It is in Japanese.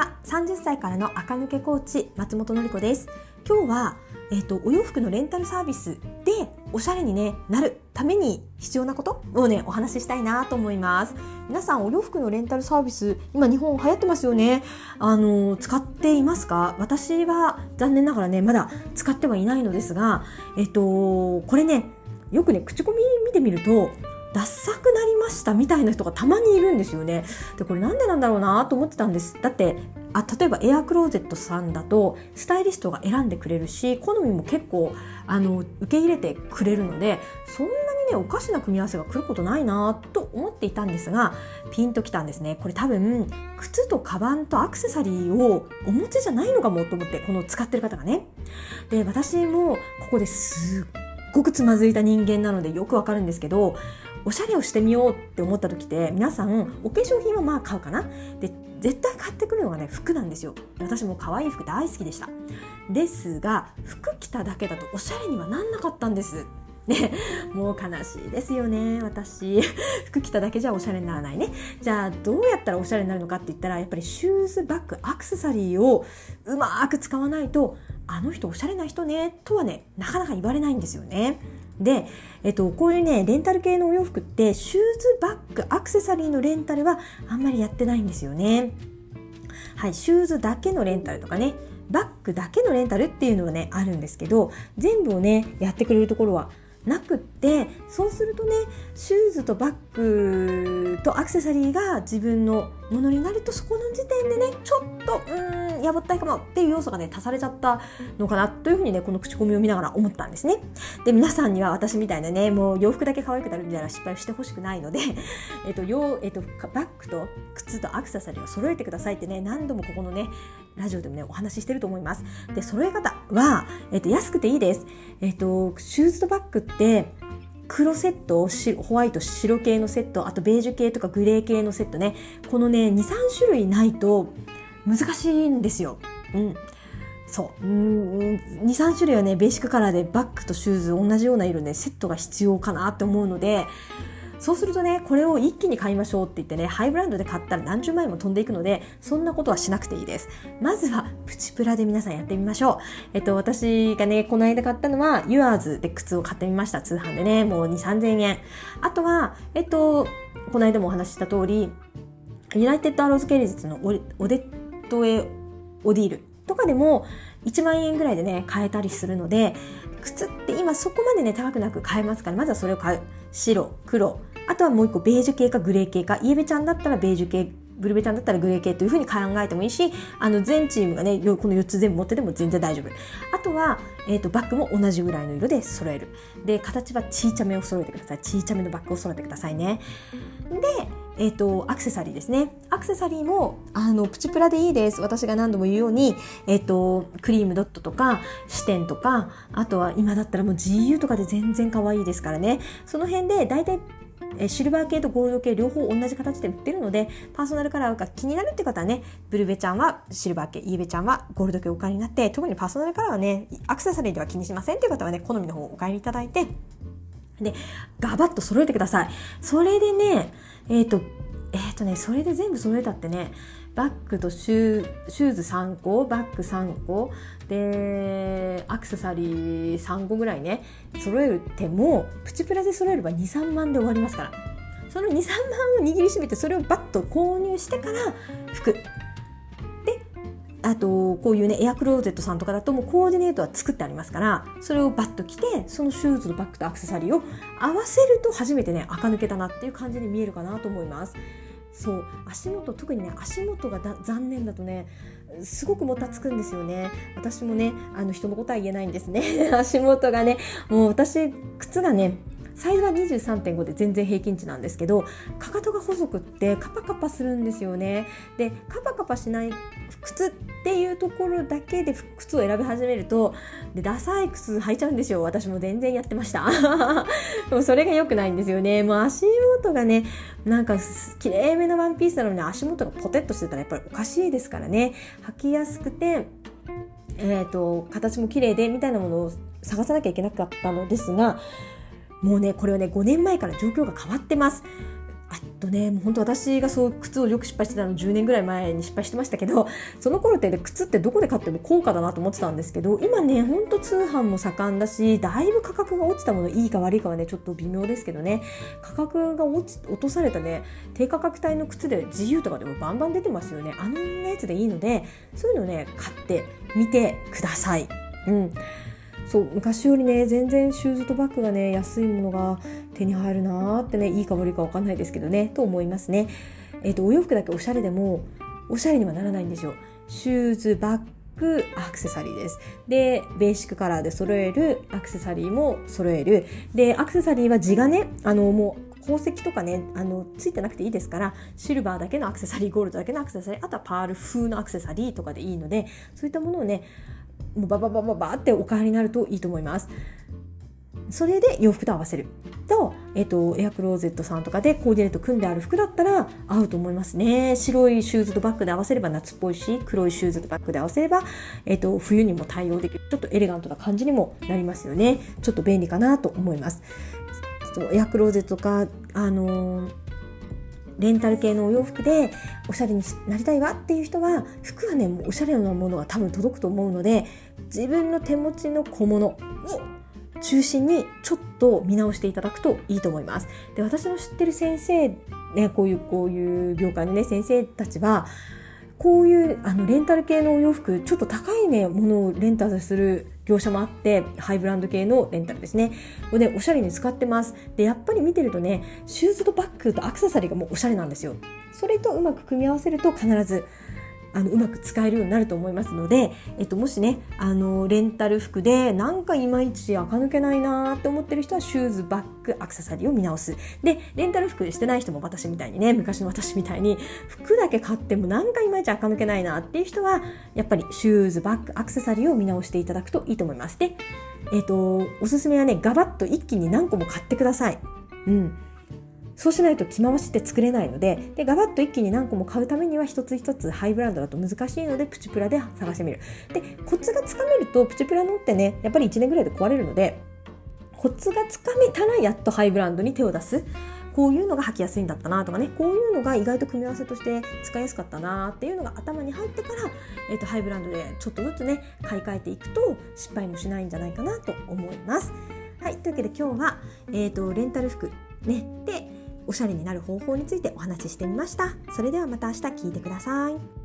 は30歳からの垢抜けコーチ松本のり子です今日はえっ、ー、とお洋服のレンタルサービスでおしゃれに、ね、なるために必要なことをねお話ししたいなと思います皆さんお洋服のレンタルサービス今日本流行ってますよねあの使っていますか？私は残念ながらねまだ使ってはいないのですがえっ、ー、とこれねよくね口コミ見てみるとダッサくなりましたみたいな人がたまにいるんですよね。でこれなんでなんだろうなと思ってたんです。だってあ例えばエアクローゼットさんだとスタイリストが選んでくれるし好みも結構あの受け入れてくれるのでそんなにねおかしな組み合わせが来ることないなと思っていたんですがピンときたんですね。これ多分靴とカバンとアクセサリーをお持ちじゃないのかもと思ってこの使ってる方がね。で私もここですっごくつまずいた人間なのでよくわかるんですけどおしゃれをしてみようって思った時って皆さんお化粧品はまあ買うかな。で絶対買ってくるのがね服なんですよ。私も可愛い服大好きでした。ですが服着ただけだとおしゃれにはなんなかったんです。ね、もう悲しいですよね私。服着ただけじゃおしゃれにならないね。じゃあどうやったらおしゃれになるのかって言ったらやっぱりシューズバッグアクセサリーをうまく使わないとあの人おしゃれな人ねとはねなかなか言われないんですよね。で、えっと、こういうねレンタル系のお洋服ってシューズバッグアクセサリーのレンタルはあんまりやってないんですよね。はい、シューズだけのレンタルとかねバッグだけのレンタルっていうのはねあるんですけど全部をねやってくれるところはなくってそうするとねシューズとバッグとアクセサリーが自分のものになるとそこの時点でねちょっとうーんやぼったいかもっていう要素がね足されちゃったのかなというふうにねこの口コミを見ながら思ったんですね。で皆さんには私みたいなねもう洋服だけ可愛くなるみたいな失敗をしてほしくないので えっと洋、えっと、バッグと靴とアクセサリーを揃えてくださいってね何度もここのねラジオでもねお話ししてると思います。で揃え方は、えっと、安くていいです。えっとシューズとバッグって黒セットをホワイト白系のセットあとベージュ系とかグレー系のセットね。このね23種類ないと難しいんですよ。うん。そう。23種類はねベーシックカラーでバッグとシューズ同じような色でセットが必要かなって思うのでそうするとねこれを一気に買いましょうって言ってねハイブランドで買ったら何十万円も飛んでいくのでそんなことはしなくていいです。まずはプチプラで皆さんやってみましょう。えっと私がねこの間買ったのは Yours で靴を買ってみました。通販でねもう2 3 0 0 0円。あとはえっとこの間もお話しした通りユナイテッドアローズ系列のオデットエオディールとかでも1万円ぐらいでね買えたりするので靴って今そこまでね高くなく買えますからまずはそれを買う。白黒。あとはもう一個ベージュ系かグレー系か。イエベちゃんだったらベージュ系ブルベちゃんだったらグレー系というふうに考えてもいいしあの全チームがねこの4つ全部持ってても全然大丈夫。あとは、えーと、バッグも同じぐらいの色で揃える。で形はちいちゃめを揃えてください。ちいちゃめのバッグを揃えてくださいね。でえーと、アクセサリーですね。アクセサリーもあのプチプラでいいです。私が何度も言うように、えーと、クリームドットとか視点とかあとは今だったらもう GU とかで全然可愛いですからね。その辺で大体えシルバー系とゴールド系両方同じ形で売ってるのでパーソナルカラーが気になるって方はねブルベちゃんはシルバー系イーベちゃんはゴールド系お買いになって特にパーソナルカラーはねアクセサリーでは気にしませんっていう方はね好みの方をお買いいただいてでガバッと揃えてください。それでねえっ、ー、とえっ、ー、とねそれで全部揃えたってねバッグとシューズ3個バッグ3個でアクセサリー3個ぐらいね揃えるてもプチプラで揃えれば23万で終わりますから。その23万を握りしめてそれをバッと購入してから服あとこういうねエアクローゼットさんとかだともうコーディネートは作ってありますからそれをバッと着てそのシューズとバッグとアクセサリーを合わせると初めてね垢抜けたなっていう感じに見えるかなと思います。そう足元特にね足元が残念だとねすごくもたつくんですよね。私もねあの人のことは言えないんですね。足元がねもう私靴がねサイズは23.5で全然平均値なんですけどかかとが細くってカパカパするんですよね。でカパカパしない靴っていうところだけで靴を選び始めるとでダサい靴履いちゃうんですよ。私も全然やってました。もそれが良くないんですよね。もう足元がねなんか綺麗めのワンピースなのに足元がポテッとしてたらやっぱりおかしいですからね。履きやすくてえーと形も綺麗でみたいなものを探さなきゃいけなかったのですがもうねこれはね5年前から状況が変わってます。とねもう本当私がそう靴をよく失敗してたの10年ぐらい前に失敗してましたけどその頃って靴ってどこで買っても高価だなと思ってたんですけど今ねほんと通販も盛んだしだいぶ価格が落ちたものいいか悪いかはねちょっと微妙ですけどね価格が落ち落とされたね低価格帯の靴で自由とかでもバンバン出てますよねあのやつでいいのでそういうのね買ってみてください。うんそう昔よりね全然シューズとバッグがね安いものが手に入るなーってねいいか悪いか分かんないですけどねと思いますね。えーと、お洋服だけおしゃれでもおしゃれにはならないんですよ。シューズバッグアクセサリーです。で、ベーシックカラーで揃えるアクセサリーも揃える。で、アクセサリーは地がね、あの、もう宝石とかね、あの、ついてなくていいですから、シルバーだけのアクセサリー、ゴールドだけのアクセサリー、あとはパール風のアクセサリーとかでいいので、そういったものをね、もうバババババってお買いになるといいと思います。それで洋服と合わせると、えっ、と、エアクローゼットさんとかでコーディネート組んである服だったら合うと思いますね。白いシューズとバッグで合わせれば夏っぽいし、黒いシューズとバッグで合わせれば、えっ、と、冬にも対応できる。ちょっとエレガントな感じにもなりますよね。ちょっと便利かなと思います。エアクローゼットとか、あのーレンタル系のお洋服でおしゃれになりたいわっていう人は服はねもうおしゃれなものが多分届くと思うので自分の手持ちの小物を中心にちょっと見直していただくといいと思います。で私の知ってる先生ねこういうこういう業界のね先生たちはこういうあのレンタル系のお洋服ちょっと高いねものをレンタルする業者もあってハイブランド系のレンタルですね。これねおしゃれに使ってます。でやっぱり見てるとねシューズとバッグとアクセサリーがもうおしゃれなんですよ。それとうまく組み合わせると必ずあのうまく使えるようになると思いますので、えっと、もしねあのレンタル服でなんかいまいち垢抜けないなって思ってる人はシューズバッグアクセサリーを見直す。でレンタル服してない人も私みたいにね昔の私みたいに服だけ買ってもなんかいまいち垢抜けないなっていう人はやっぱりシューズバッグアクセサリーを見直していただくといいと思います。で、えっと、おすすめはねガバッと一気に何個も買ってください。うん。そうしないと着回しって作れないのででガバッと一気に何個も買うためには一つ一つハイブランドだと難しいのでプチプラで探してみる。でコツがつかめるとプチプラのってねやっぱり1年ぐらいで壊れるのでコツがつかめたらやっとハイブランドに手を出す。こういうのが履きやすいんだったなとかね。こういうのが意外と組み合わせとして使いやすかったなっていうのが頭に入ってから、えーと、ハイブランドでちょっとずつね買い替えていくと失敗もしないんじゃないかなと思います。はい、というわけで今日は、えーとレンタル服ね。でおしゃれになる方法についてお話ししてみました。それではまた明日聞いてください。